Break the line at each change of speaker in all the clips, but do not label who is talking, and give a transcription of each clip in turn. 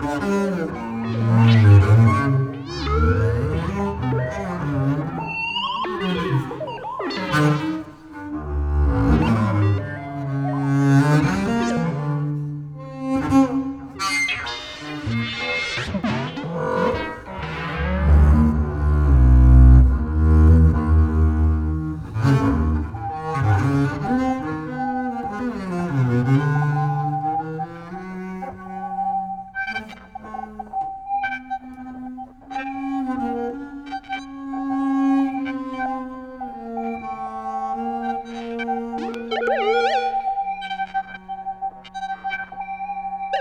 Thank you.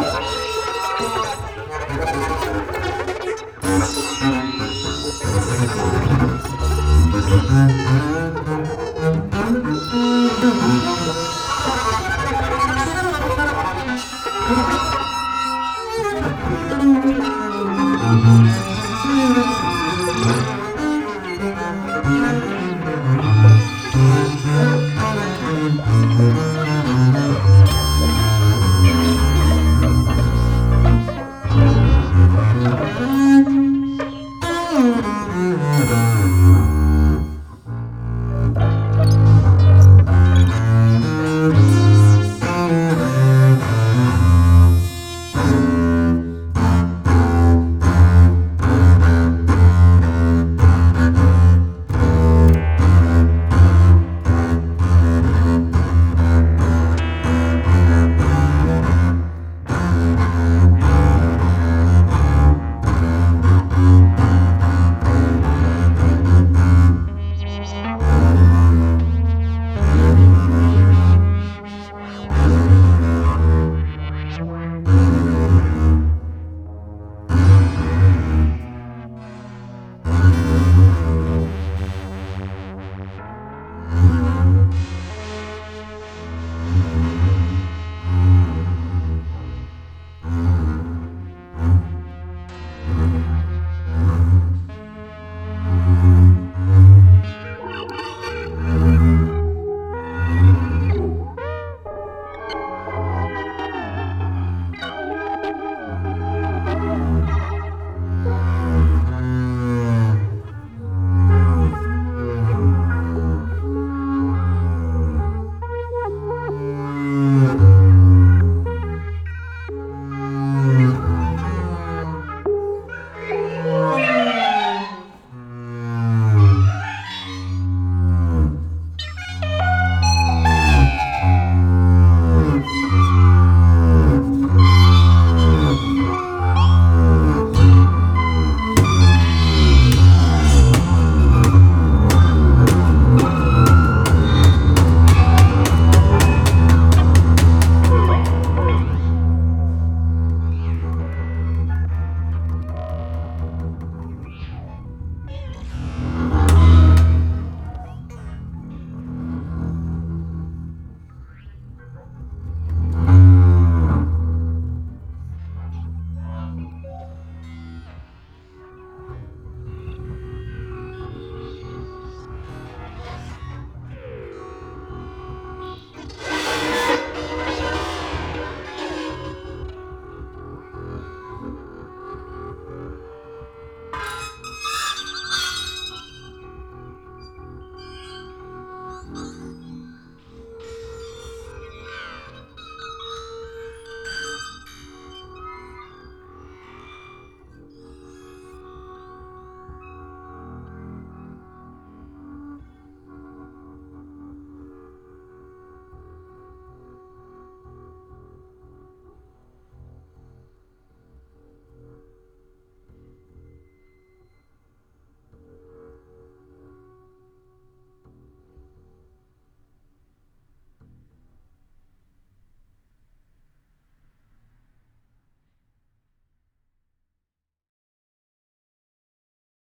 Thank you.